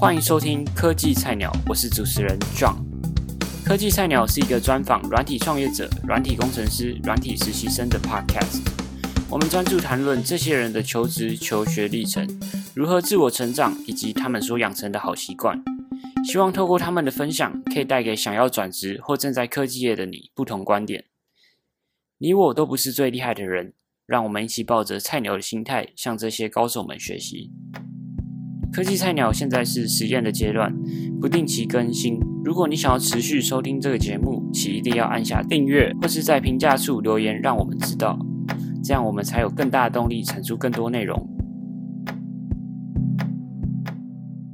欢迎收听科技菜鸟，我是主持人 John。科技菜鸟是一个专访软体创业者、软体工程师、软体实习生的 Podcast。我们专注谈论这些人的求职、求学历程，如何自我成长，以及他们所养成的好习惯。希望透过他们的分享，可以带给想要转职或正在科技业的你不同观点。你我都不是最厉害的人，让我们一起抱着菜鸟的心态，向这些高手们学习。科技菜鸟现在是实验的阶段，不定期更新。如果你想要持续收听这个节目，请一定要按下订阅，或是在评价处留言，让我们知道，这样我们才有更大的动力产出更多内容。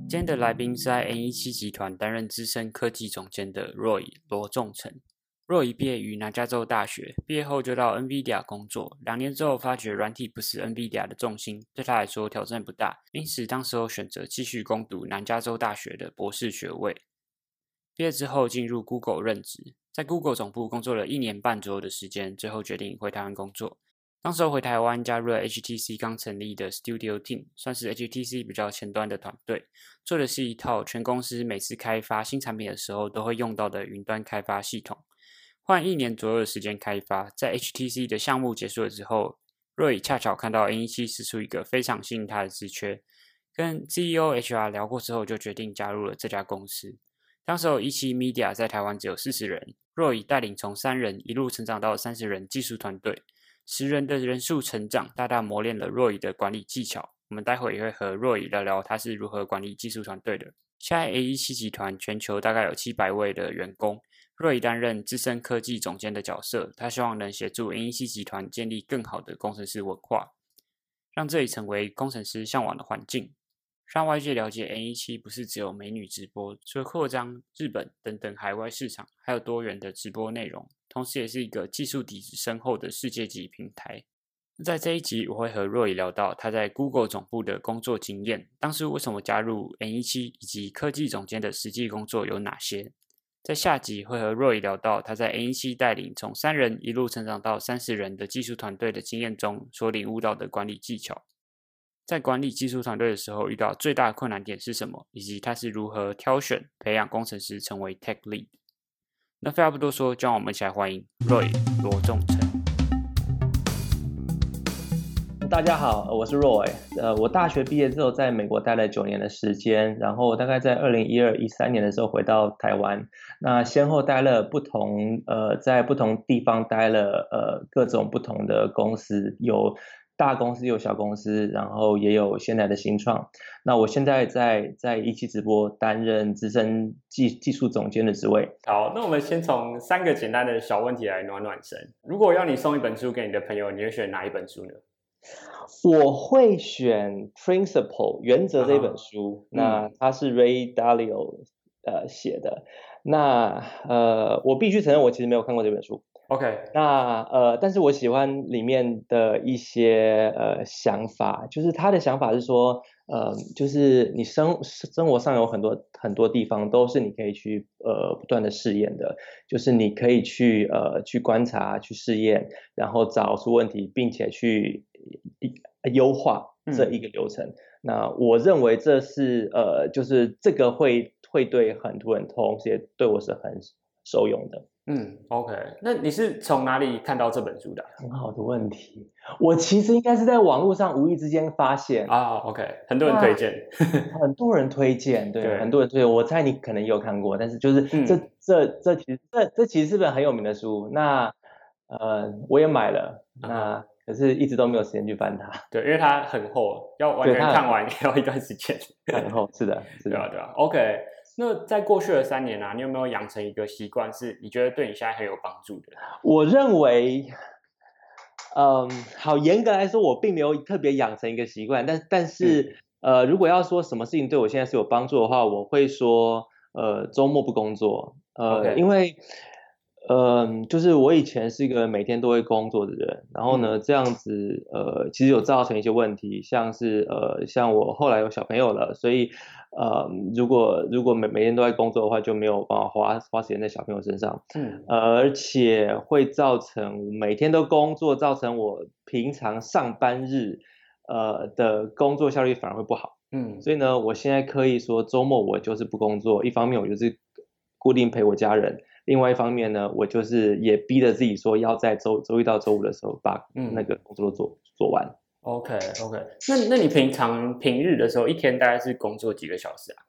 今天的来宾是在 N17 集团担任资深科技总监的 Roy 罗仲成。若一毕业于南加州大学，毕业后就到 NVIDIA 工作。两年之后，发觉软体不是 NVIDIA 的重心，对他来说挑战不大，因此当时候选择继续攻读南加州大学的博士学位。毕业之后进入 Google 任职，在 Google 总部工作了一年半左右的时间，最后决定回台湾工作。当时候回台湾加入了 HTC 刚成立的 Studio Team，算是 HTC 比较前端的团队，做的是一套全公司每次开发新产品的时候都会用到的云端开发系统。花一年左右的时间开发，在 HTC 的项目结束了之后若雨恰巧看到 N17 释出一个非常吸引他的职缺，跟 CEO HR 聊过之后，就决定加入了这家公司。当时候17 Media 在台湾只有四十人，Roy 带领从三人一路成长到三十人技术团队，十人的人数成长，大大磨练了 Roy 的管理技巧。我们待会也会和 Roy 聊聊他是如何管理技术团队的。现在 N17 集团全球大概有七百位的员工。Roy 担任资深科技总监的角色，他希望能协助 N17 集团建立更好的工程师文化，让这里成为工程师向往的环境，让外界了解 N17 不是只有美女直播，除了扩张日本等等海外市场，还有多元的直播内容，同时也是一个技术底子深厚的世界级平台。在这一集，我会和 Roy 聊到他在 Google 总部的工作经验，当时为什么加入 N17，以及科技总监的实际工作有哪些。在下集会和 Roy 聊到他在 ANC 带领从三人一路成长到三十人的技术团队的经验中所领悟到的管理技巧。在管理技术团队的时候遇到最大的困难点是什么，以及他是如何挑选培养工程师成为 Tech Lead。那废话不多说，就让我们一起来欢迎 Roy 罗仲大家好，我是 Roy。呃，我大学毕业之后在美国待了九年的时间，然后大概在二零一二、一三年的时候回到台湾。那先后待了不同呃，在不同地方待了呃各种不同的公司，有大公司，有小公司，然后也有现在的新创。那我现在在在一期直播担任资深技技术总监的职位。好，那我们先从三个简单的小问题来暖暖身。如果要你送一本书给你的朋友，你会选哪一本书呢？我会选《Principle》原则这本书，uh. 那它是 Ray Dalio 呃写的。那呃，我必须承认，我其实没有看过这本书。OK，那呃，但是我喜欢里面的一些呃想法，就是他的想法是说，呃，就是你生生活上有很多很多地方都是你可以去呃不断的试验的，就是你可以去呃去观察、去试验，然后找出问题，并且去优化这一个流程。嗯、那我认为这是呃，就是这个会会对很多人，同时也对我是很受用的。嗯，OK，那你是从哪里看到这本书的？很好的问题，我其实应该是在网络上无意之间发现啊。OK，很多人推荐，很多人推荐，对，对，很多人推荐。我猜你可能也有看过，但是就是这、嗯、这这其实这这其实是本很有名的书。那呃，我也买了，那可是一直都没有时间去翻它。对，因为它很厚，要完全看完要一段时间。很厚，是的，是的，对啊，对啊。OK。那在过去的三年啊，你有没有养成一个习惯，是你觉得对你现在很有帮助的？我认为，嗯，好，严格来说，我并没有特别养成一个习惯，但但是，嗯，呃，如果要说什么事情对我现在是有帮助的话，我会说，呃，周末不工作，呃，Okay. 因为。嗯，就是我以前是一个每天都会工作的人，然后呢，这样子呃，其实有造成一些问题，像是呃，像我后来有小朋友了，所以呃，如果如果每每天都在工作的话，就没有办法花花时间在小朋友身上，嗯，而且会造成每天都工作，造成我平常上班日呃的工作效率反而会不好。嗯，所以呢，我现在可以说周末我就是不工作，一方面我就是固定陪我家人，另外一方面呢，我就是也逼着自己说要在周周一到周五的时候把那个工作做、嗯、做完。OK OK，那那你平常平日的时候一天大概是工作几个小时啊？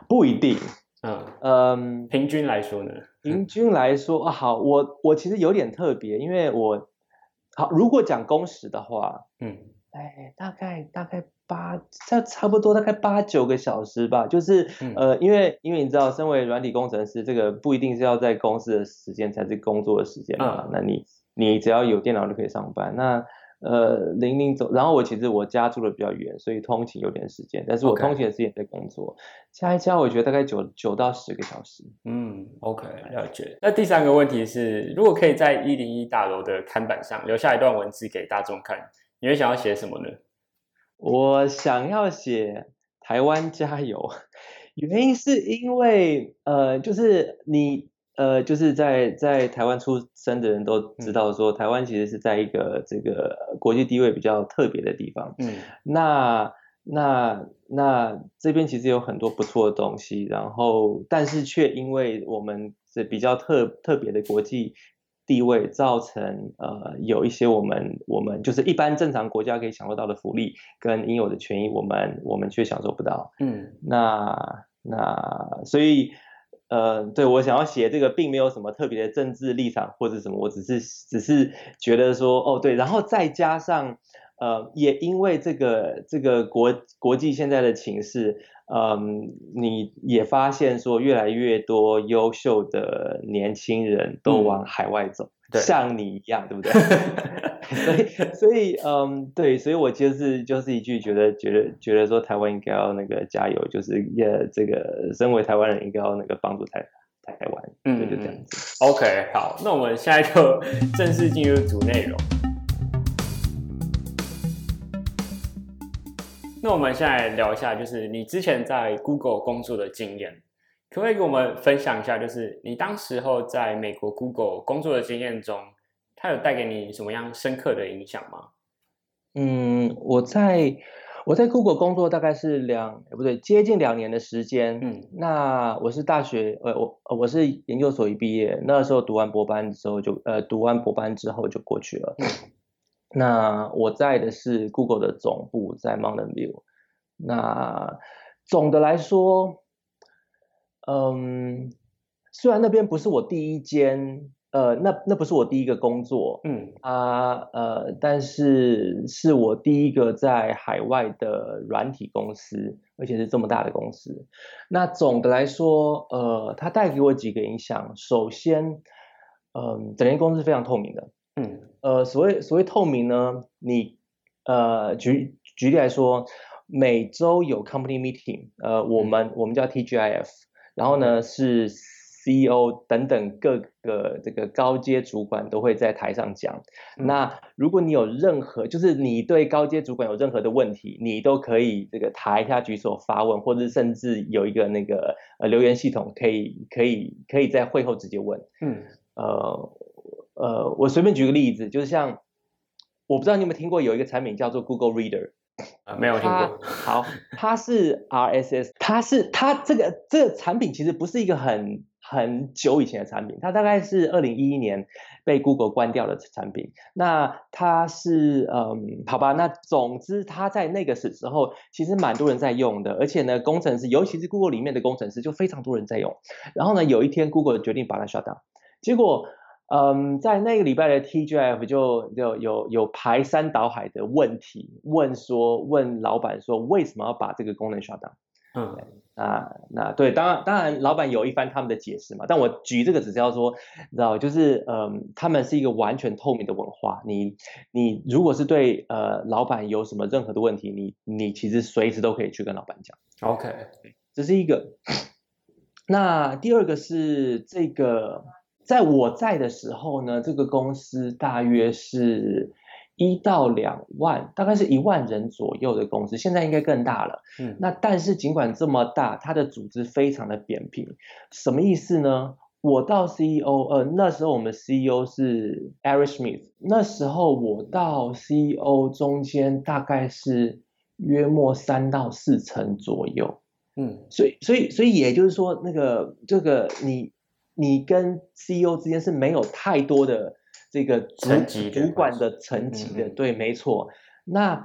不一定。嗯嗯，平均来说呢？平均来说啊，好，我我其实有点特别，因为我好，如果讲工时的话，嗯，哎，大概大概八，差差不多大概八九个小时吧，就是、嗯、呃，因为因为你知道，身为软体工程师，这个不一定是要在公司的时间才是工作的时间嘛，嗯、那你你只要有电脑就可以上班，那。呃，零零走，然后我其实我家住的比较远，所以通勤有点时间，但是我通勤的时间在工作.加一加，我觉得大概九九到十个小时。嗯，OK，了解。那第三个问题是，如果可以在一零一大楼的看板上留下一段文字给大众看，你会想要写什么呢？我想要写台湾加油，原因是因为呃，就是你。呃，就是在在台湾出生的人都知道说，台湾其实是在一个这个国际地位比较特别的地方。嗯，那那那这边其实有很多不错的东西，然后但是却因为我们是比较特特别的国际地位，造成呃有一些我们我们就是一般正常国家可以享受到的福利跟应有的权益，我们我们却享受不到。嗯，那那所以。呃，对，我想要写这个，并没有什么特别的政治立场或者什么，我只是只是觉得说，哦，对，然后再加上，呃，也因为这个这个国国际现在的情势，嗯、呃，你也发现说，越来越多优秀的年轻人都往海外走。嗯像你一样，对不对？所以，所以，嗯，对，所以我就是就是一句觉得觉得觉得说台湾应该要那个加油，就是也这个身为台湾人应该要那个帮助台台湾，嗯，就这样子。OK，好，那我们现在就正式进入主内容。那我们现在聊一下，就是你之前在 Google 工作的经验。可不可以给我们分享一下，就是你当时候在美国 Google 工作的经验中，它有带给你什么样深刻的影响吗？嗯，我在我在 Google 工作大概是两，不对，接近两年的时间。嗯，那我是大学，呃，我我是研究所一毕业，那时候读完博班之后就，呃，读完博班之后就过去了。嗯，那我在的是 Google 的总部在 Mountain View。那总的来说。嗯，虽然那边不是我第一间，呃，那那不是我第一个工作，嗯啊，呃，但是是我第一个在海外的软体公司，而且是这么大的公司。那总的来说，呃，它带给我几个影响。首先，嗯、呃，整间公司非常透明的，嗯，呃，所谓所谓透明呢，你呃，举举例来说，每周有 company meeting，呃，我们、嗯、我们叫 TGIF。然后呢，是 CEO 等等各个这个高阶主管都会在台上讲。嗯、那如果你有任何，就是你对高阶主管有任何的问题，你都可以这个台下举手发问，或者甚至有一个那个呃留言系统，可以可以可以在会后直接问。嗯，呃呃，我随便举个例子，就是像我不知道你有没有听过有一个产品叫做 Google Reader。啊，没有听过。好，它是 RSS，它是它这个这个产品其实不是一个很很久以前的产品，它大概是二零一一年被 Google 关掉的产品。那它是嗯，好吧，那总之它在那个时时候其实蛮多人在用的，而且呢，工程师尤其是 Google 里面的工程师就非常多人在用。然后呢，有一天 Google 决定把它 shut down，结果。嗯，在那个礼拜的 TGIF 就就有有排山倒海的问题，问说问老板说为什么要把这个功能 shut down？嗯，啊，那对，当然当然老板有一番他们的解释嘛，但我举这个只是要说，你知道，就是嗯，他们是一个完全透明的文化，你你如果是对呃老板有什么任何的问题，你你其实随时都可以去跟老板讲。OK，这是一个。那第二个是这个。在我在的时候呢，这个公司大约是一到两万，大概是一万人左右的公司，现在应该更大了。嗯，那但是尽管这么大，它的组织非常的扁平。什么意思呢？我到 CEO，呃，那时候我们 CEO 是 Eric Schmidt，那时候我到 CEO 中间大概是约莫三到四成左右，嗯，所以所以所以也就是说，那个这个你你跟 CEO 之间是没有太多的这个主主管的层级的，对，没错。那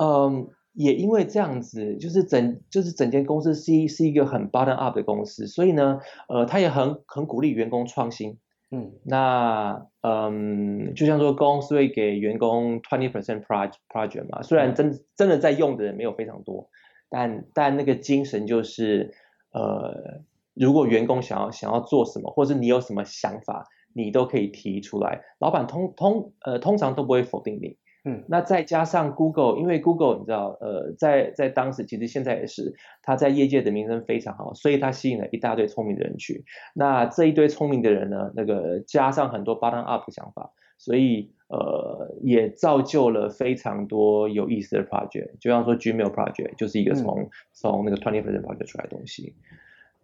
嗯。也因为这样子，就是整就是整间公司是一是一个很 bottom up 的公司，所以呢，呃，他也很很鼓励员工创新。嗯，那嗯，就像说公司会给员工 twenty percent project project 嘛，虽然真真的在用的人没有非常多，但但那个精神就是，呃，如果员工想要想要做什么，或者你有什么想法，你都可以提出来，老板通通呃通常都不会否定你。嗯，那再加上 Google，因为 Google 你知道，呃，在在当时其实现在也是，它在业界的名声非常好，所以它吸引了一大堆聪明的人去。那这一堆聪明的人呢，那个加上很多 bottom up 的想法，所以呃也造就了非常多有意思的 project。就像说 Gmail project 就是一个从、嗯、从那个 twenty percent project 出来的东西。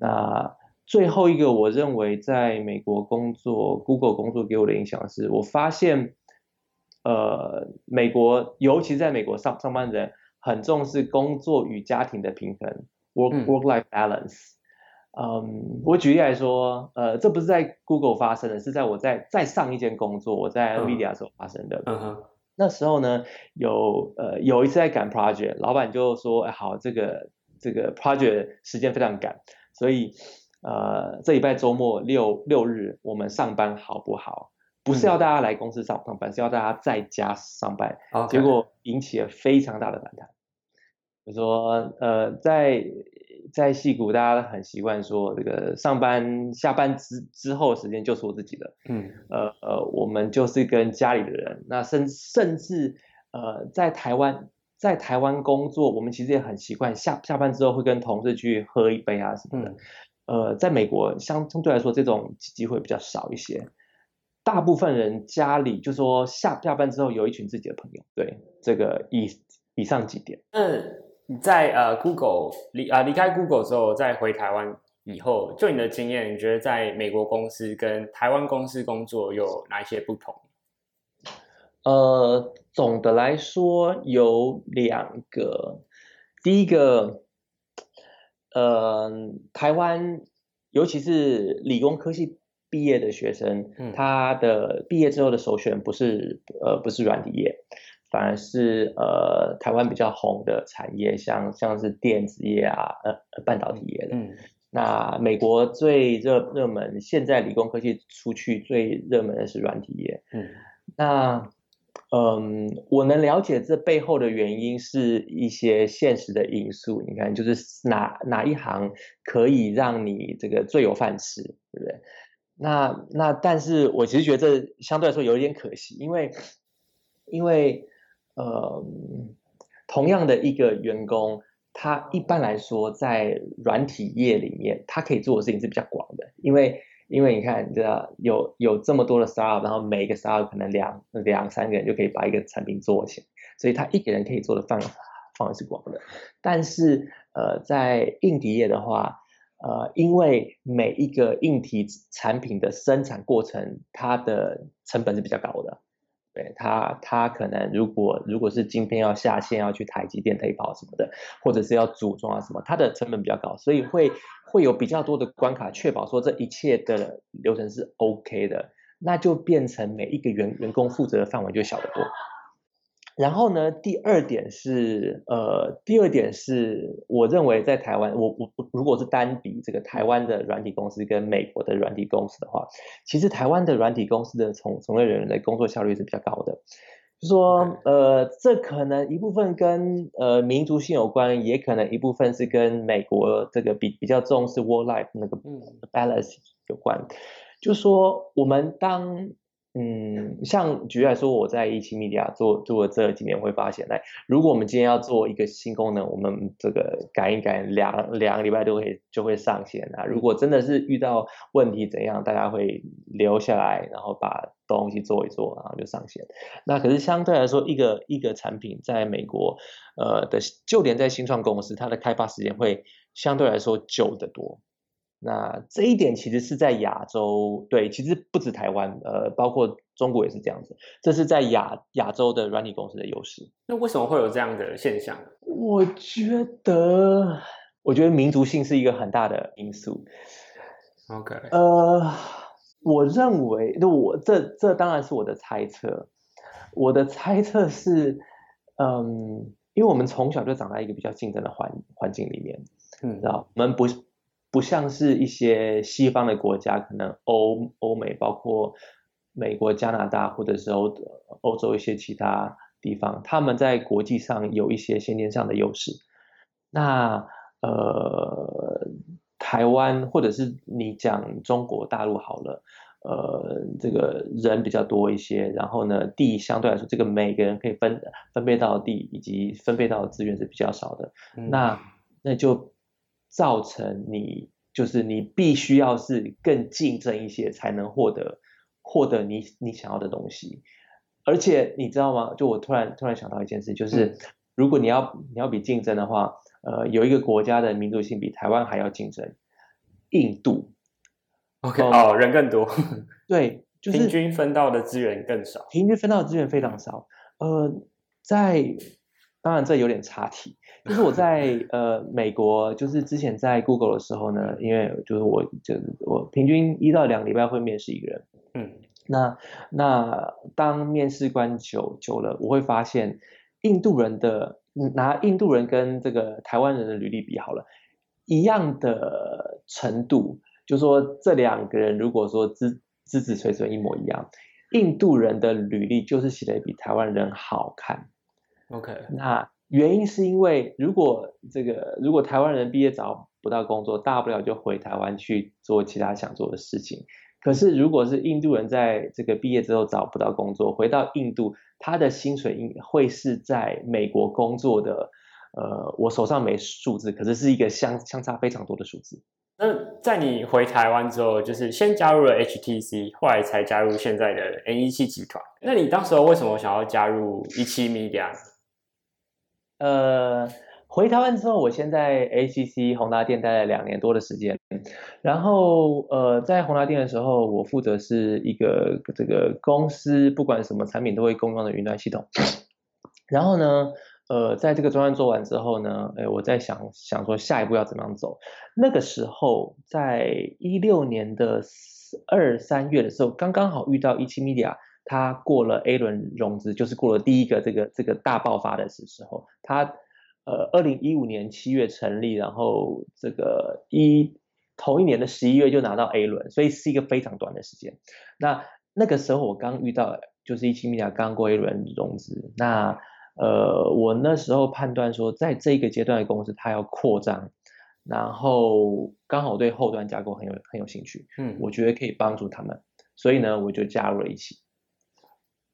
那最后一个，我认为在美国工作，Google 工作给我的影响是，我发现。呃，美国尤其在美国上上班的人很重视工作与家庭的平衡，work work life balance。嗯，我举例来说，呃，这不是在 Google 发生的，是在我在在上一间工作，我在 NVIDIA 的时候发生的。嗯哼。那时候呢，有呃有一次在赶 project，老板就说，哎，好，这个这个 project 时间非常赶，所以呃这礼拜周末六六日我们上班好不好？不是要大家来公司上上班，嗯、是要大家在家上班。结果引起了非常大的反弹。就说呃，在在戏谷，大家很习惯说这个上班下班之之后时间就是我自己的。嗯。呃呃，我们就是跟家里的人，那甚甚至呃在台湾在台湾工作，我们其实也很习惯下下班之后会跟同事去喝一杯啊什么的。嗯、呃，在美国相相对来说这种机会比较少一些。大部分人家里就说下下班之后有一群自己的朋友，对这个以以上几点。嗯，在呃 Google 离啊离开 Google 之后，再回台湾以后，就你的经验，你觉得在美国公司跟台湾公司工作有哪一些不同？呃，总的来说有两个，第一个，呃，台湾尤其是理工科系。毕业的学生，他的毕业之后的首选不是呃不是软体业，反而是呃台湾比较红的产业，像像是电子业啊，呃半导体业的。嗯，那美国最热热门，现在理工科技出去最热门的是软体业。嗯，那嗯，我能了解这背后的原因是一些现实的因素。你看，就是哪哪一行可以让你这个最有饭吃，对不对？那那，但是我其实觉得这相对来说有一点可惜，因为因为呃，同样的一个员工，他一般来说在软体业里面，他可以做的事情是比较广的，因为因为你看，你知道有有这么多的 startup，然后每一个 startup 可能两两三个人就可以把一个产品做起来，所以他一个人可以做的范围范围是广的。但是呃，在硬体业的话，呃，因为每一个硬体产品的生产过程，它的成本是比较高的。对，它，它可能如果如果是晶片要下线，要去台积电推跑什么的，或者是要组装啊什么，它的成本比较高，所以会会有比较多的关卡，确保说这一切的流程是 OK 的，那就变成每一个员员工负责的范围就小得多。然后呢，第二点是，呃，第二点是，我认为在台湾，我我如果是单比这个台湾的软体公司跟美国的软体公司的话，其实台湾的软体公司的从从业人员的工作效率是比较高的。就说，呃，这可能一部分跟呃民族性有关，也可能一部分是跟美国这个比比较重视 work life 那个 balance 有关。就说我们当。嗯，像举例来说，我在一期 media 做做了这几年，会发现，来，如果我们今天要做一个新功能，我们这个改一改，两两个礼拜都会就会上线啊。如果真的是遇到问题怎样，大家会留下来，然后把东西做一做，然后就上线。那可是相对来说，一个一个产品在美国，呃的，就连在新创公司，它的开发时间会相对来说久得多。那这一点其实是在亚洲，对，其实不止台湾，呃，包括中国也是这样子。这是在亚亚洲的软体公司的优势。那为什么会有这样的现象？我觉得，我觉得民族性是一个很大的因素。OK，呃，我认为，那我这这当然是我的猜测。我的猜测是，嗯，因为我们从小就长在一个比较竞争的环环境里面，嗯，知道我们不。不像是一些西方的国家，可能欧欧美，包括美国、加拿大，或者是欧欧洲一些其他地方，他们在国际上有一些先天上的优势。那呃，台湾或者是你讲中国大陆好了，呃，这个人比较多一些，然后呢，地相对来说，这个每个人可以分分配到的地以及分配到的资源是比较少的。嗯、那那就。造成你就是你必须要是更竞争一些，才能获得获得你你想要的东西。而且你知道吗？就我突然突然想到一件事，就是如果你要你要比竞争的话，呃，有一个国家的民族性比台湾还要竞争，印度。OK，哦，人更多，对，就是平均分到的资源更少，平均分到的资源非常少。呃，在。当然，这有点差题。就是我在呃美国，就是之前在 Google 的时候呢，因为就是我就是我平均一到两个礼拜会面试一个人。嗯，那那当面试官久久了，我会发现印度人的拿印度人跟这个台湾人的履历比好了，一样的程度，就说这两个人如果说资资质水准一模一样，印度人的履历就是写的比台湾人好看。OK，那原因是因为如果这个如果台湾人毕业找不到工作，大不了就回台湾去做其他想做的事情。可是如果是印度人在这个毕业之后找不到工作，回到印度，他的薪水应会是在美国工作的。呃，我手上没数字，可是是一个相相差非常多的数字。那在你回台湾之后，就是先加入了 HTC，后来才加入现在的 N17 集团。那你当时候为什么想要加入一七 Media？呃，回台湾之后，我先在 ACC 宏达店待了两年多的时间，然后呃，在宏达店的时候，我负责是一个这个公司不管什么产品都会共用的云端系统。然后呢，呃，在这个专案做完之后呢，哎，我在想想说下一步要怎么样走。那个时候，在一六年的二三月的时候，刚刚好遇到17 Media。他过了 A 轮融资，就是过了第一个这个这个大爆发的时时候，他呃，二零一五年七月成立，然后这个一同一年的十一月就拿到 A 轮，所以是一个非常短的时间。那那个时候我刚遇到，就是17 Media 刚过 A 轮融资，那呃，我那时候判断说，在这个阶段的公司它要扩张，然后刚好对后端架构很有很有兴趣，嗯，我觉得可以帮助他们，所以呢，我就加入了一起。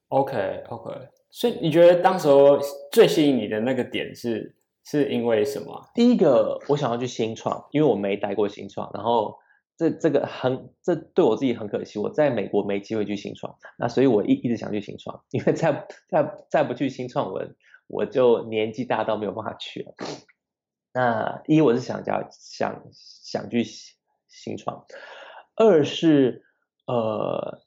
OK OK，所以你觉得当时候最吸引你的那个点是是因为什么？第一个，我想要去新创，因为我没待过新创，然后这这个很这对我自己很可惜，我在美国没机会去新创，那所以我一一直想去新创，因为再再再不去新创，我我就年纪大到没有办法去了。那一我是想加想想去新创，二是呃。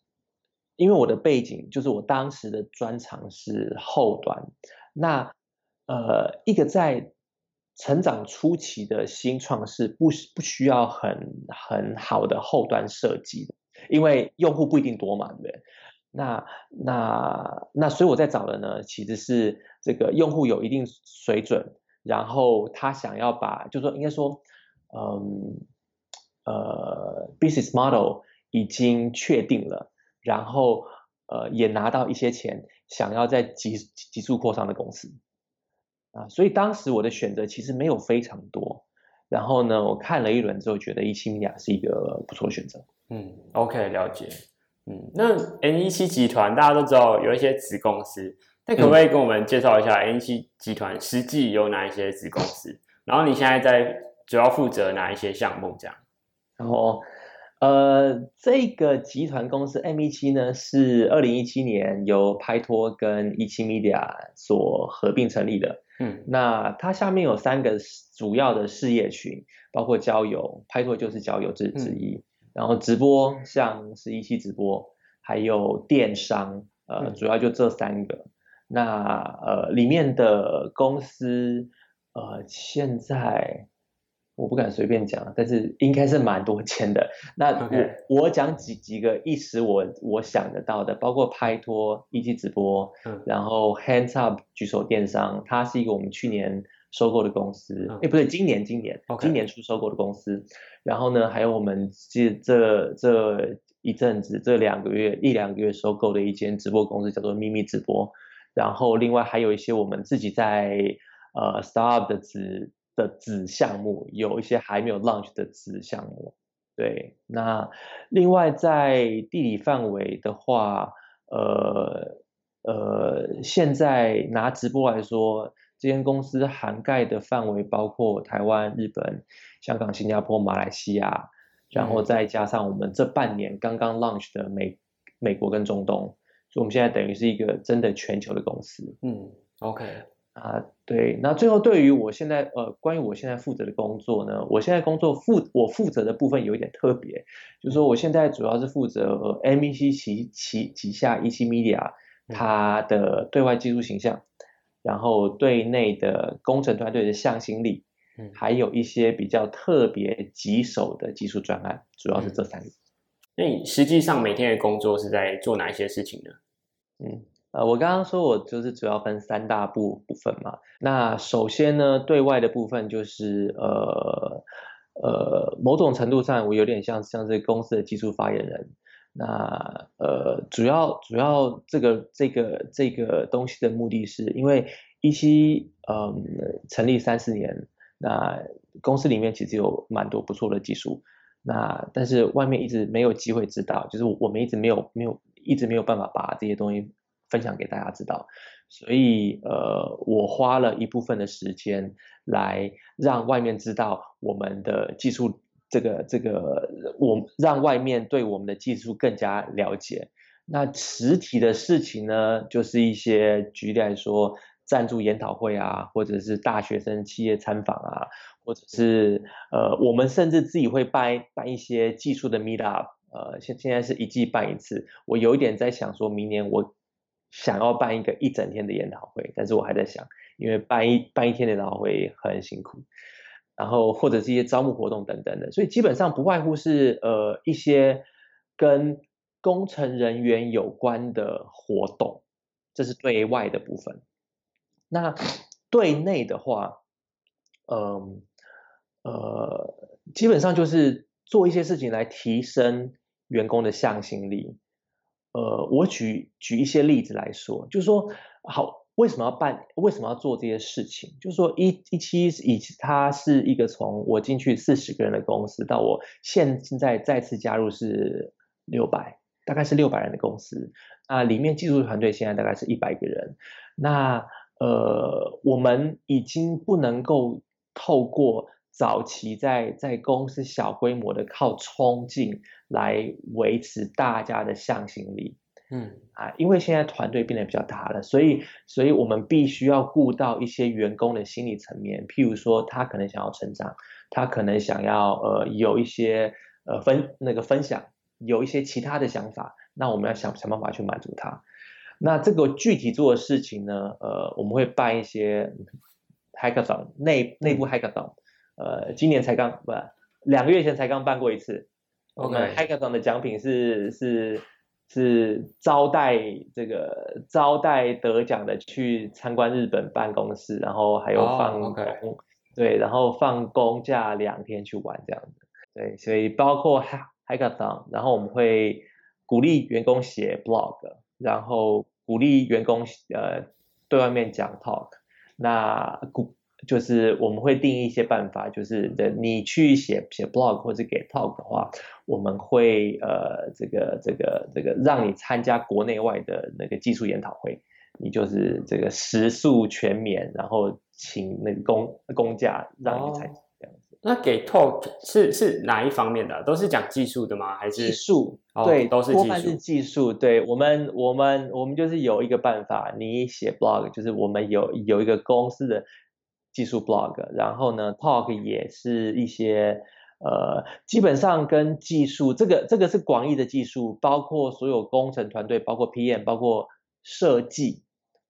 因为我的背景就是我当时的专长是后端，那呃一个在成长初期的新创是不不需要很很好的后端设计的，因为用户不一定多嘛，对不对？那那那所以我在找的呢，其实是这个用户有一定水准，然后他想要把，就是说应该说，嗯呃，business model 已经确定了。然后，呃，也拿到一些钱，想要在急急速扩张的公司，啊，所以当时我的选择其实没有非常多。然后呢，我看了一轮之后，觉得17 Media 是一个不错的选择。嗯，OK，了解。嗯，那 N17 集团大家都知道有一些子公司，那可不可以跟我们介绍一下 N17 集团实际有哪一些子公司？然后你现在在主要负责哪一些项目？这样。然后。呃，这个集团公司 M17 呢，是二零一七年由拍拖跟一七 Media 所合并成立的。嗯，那它下面有三个主要的事业群，包括交友，拍拖就是交友之之一，嗯、然后直播像是一期直播，还有电商，呃，嗯、主要就这三个。那呃，里面的公司，呃，现在。我不敢随便讲，但是应该是蛮多间的。那我.我讲几几个一时我我想得到的，包括拍拖、一期直播，嗯、然后 Hands Up 举手电商，它是一个我们去年收购的公司，哎、嗯，不对，今年今年.今年初收购的公司。然后呢，还有我们这这这一阵子这两个月一两个月收购的一间直播公司，叫做秘密直播。然后另外还有一些我们自己在呃 Startup 的子。的子项目有一些还没有 launch 的子项目，对。那另外在地理范围的话，呃呃，现在拿直播来说，这间公司涵盖的范围包括台湾、日本、香港、新加坡、马来西亚，然后再加上我们这半年刚刚 launch 的美美国跟中东，所以我们现在等于是一个真的全球的公司。嗯，OK。啊，对，那最后对于我现在呃，关于我现在负责的工作呢，我现在工作负我负责的部分有一点特别，就是说我现在主要是负责 MEC 旗旗旗下 EC Media 它的对外技术形象，然后对内的工程团队的向心力，嗯，还有一些比较特别棘手的技术专案，主要是这三个。那你实际上每天的工作是在做哪一些事情呢？嗯。呃，我刚刚说我就是主要分三大部部分嘛。那首先呢，对外的部分就是呃呃，某种程度上我有点像像这个公司的技术发言人。那呃，主要主要这个这个这个东西的目的是因为一期嗯成立三四年，那公司里面其实有蛮多不错的技术，那但是外面一直没有机会知道，就是我们一直没有没有一直没有办法把这些东西。分享给大家知道，所以呃，我花了一部分的时间来让外面知道我们的技术，这个这个，我让外面对我们的技术更加了解。那实体的事情呢，就是一些举例来说，赞助研讨会啊，或者是大学生企业参访啊，或者是呃，我们甚至自己会办办一些技术的 meet up，呃，现现在是一季办一次。我有一点在想说，明年我。想要办一个一整天的研讨会，但是我还在想，因为办一办一天的研讨会很辛苦，然后或者是一些招募活动等等的，所以基本上不外乎是呃一些跟工程人员有关的活动，这是对外的部分。那对内的话，嗯呃，呃，基本上就是做一些事情来提升员工的向心力。呃，我举举一些例子来说，就是说，好，为什么要办？为什么要做这些事情？就是说，一一期以它是一个从我进去四十个人的公司，到我现在再次加入是六百，大概是六百人的公司。啊，里面技术团队现在大概是一百个人。那呃，我们已经不能够透过。早期在在公司小规模的靠冲劲来维持大家的向心力，嗯啊，因为现在团队变得比较大了，所以所以我们必须要顾到一些员工的心理层面，譬如说他可能想要成长，他可能想要呃有一些呃分那个分享，有一些其他的想法，那我们要想想办法去满足他。那这个具体做的事情呢，呃，我们会办一些 hackathon 内内部 hackathon。呃，今年才刚不，两个月前才刚办过一次。我们 Hackathon 的奖品是是是招待这个招待得奖的去参观日本办公室，然后还有放工，oh. 对，然后放工假两天去玩这样子。对，所以包括 Hackathon，然后我们会鼓励员工写 blog，然后鼓励员工呃对外面讲 talk，那鼓。就是我们会定一些办法，就是的，你去写写 blog 或者给 talk 的话，我们会呃这个这个这个让你参加国内外的那个技术研讨会，你就是这个食宿全免，然后请那个公公假让你参加这样子。那给 talk 是是哪一方面的？都是讲技术的吗？还是技术？对，哦、都是技术。是技术。对我们，我们，我们就是有一个办法，你写 blog，就是我们有有一个公司的技术 blog，然后呢，talk 也是一些呃，基本上跟技术这个这个是广义的技术，包括所有工程团队，包括 PM，包括设计，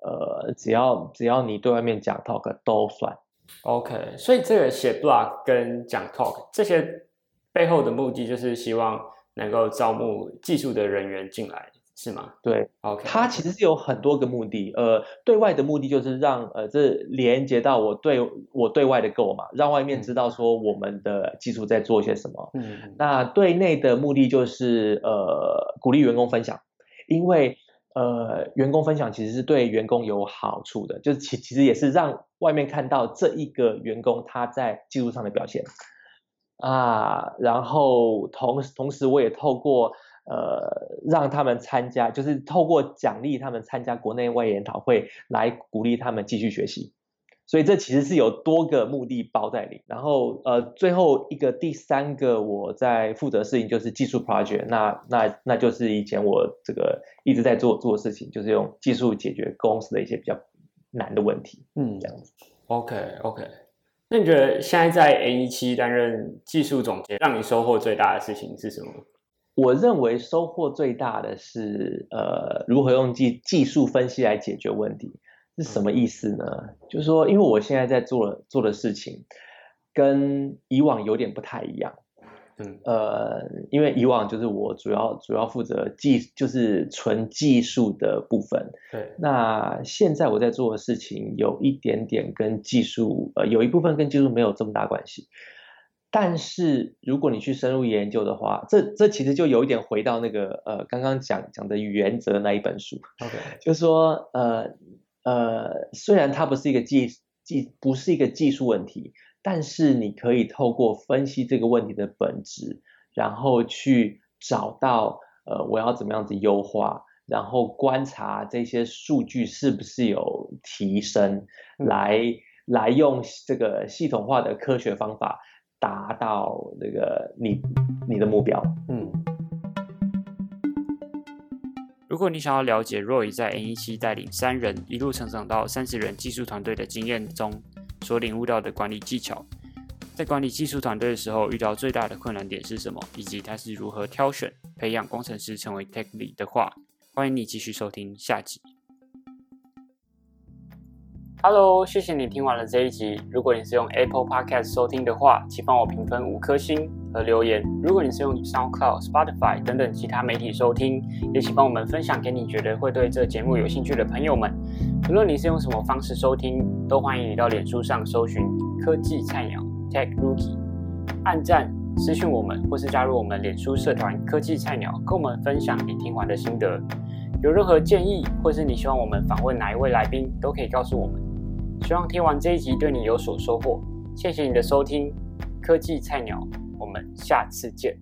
呃，只要只要你对外面讲 talk 都算。OK，所以这个写 blog 跟讲 talk 这些背后的目的就是希望能够招募技术的人员进来，是吗？对，OK，它其实是有很多个目的，呃，对外的目的就是让呃这连接到我对我对外的 goal 嘛，让外面知道说我们的技术在做些什么。嗯，那对内的目的就是呃鼓励员工分享，因为。呃，员工分享其实是对员工有好处的，就是其其实也是让外面看到这一个员工他在技术上的表现啊，然后同同时我也透过呃让他们参加，就是透过奖励他们参加国内外研讨会来鼓励他们继续学习。所以这其实是有多个目的包在里，然后呃，最后一个第三个我在负责的事情就是技术 project，那那那就是以前我这个一直在做做的事情，就是用技术解决公司的一些比较难的问题，嗯，这样子。OK OK，那你觉得现在在 N17 担任技术总监，让你收获最大的事情是什么？我认为收获最大的是呃，如何用技技术分析来解决问题。是什么意思呢？就是说，因为我现在在做做的事情，跟以往有点不太一样。嗯，呃，因为以往就是我主要主要负责技，就是纯技术的部分。对。那现在我在做的事情有一点点跟技术，呃，有一部分跟技术没有这么大关系。但是如果你去深入研究的话，这这其实就有一点回到那个呃刚刚讲讲的原则那一本书。OK，就是说呃。呃，虽然它不是一个技技不是一个技术问题，但是你可以透过分析这个问题的本质，然后去找到呃我要怎么样子优化，然后观察这些数据是不是有提升，来来用这个系统化的科学方法达到那个你你的目标，嗯。如果你想要了解 Roy 在 N17 带领三人一路成长到三十人技术团队的经验中所领悟到的管理技巧，在管理技术团队的时候遇到最大的困难点是什么，以及他是如何挑选培养工程师成为 Tech Lead 的话，欢迎你继续收听下集。Hello，谢谢你听完了这一集。如果你是用 Apple Podcast 收听的话，请帮我评分五颗星和留言。如果你是用 SoundCloud、Spotify 等等其他媒体收听，也请帮我们分享给你觉得会对这节目有兴趣的朋友们。无论你是用什么方式收听，都欢迎你到脸书上搜寻科技菜鸟 Tech Rookie，按赞、私讯我们，或是加入我们脸书社团科技菜鸟，跟我们分享你听完的心得。有任何建议，或是你希望我们访问哪一位来宾，都可以告诉我们。希望听完这一集对你有所收获，谢谢你的收听，科技菜鸟，我们下次见。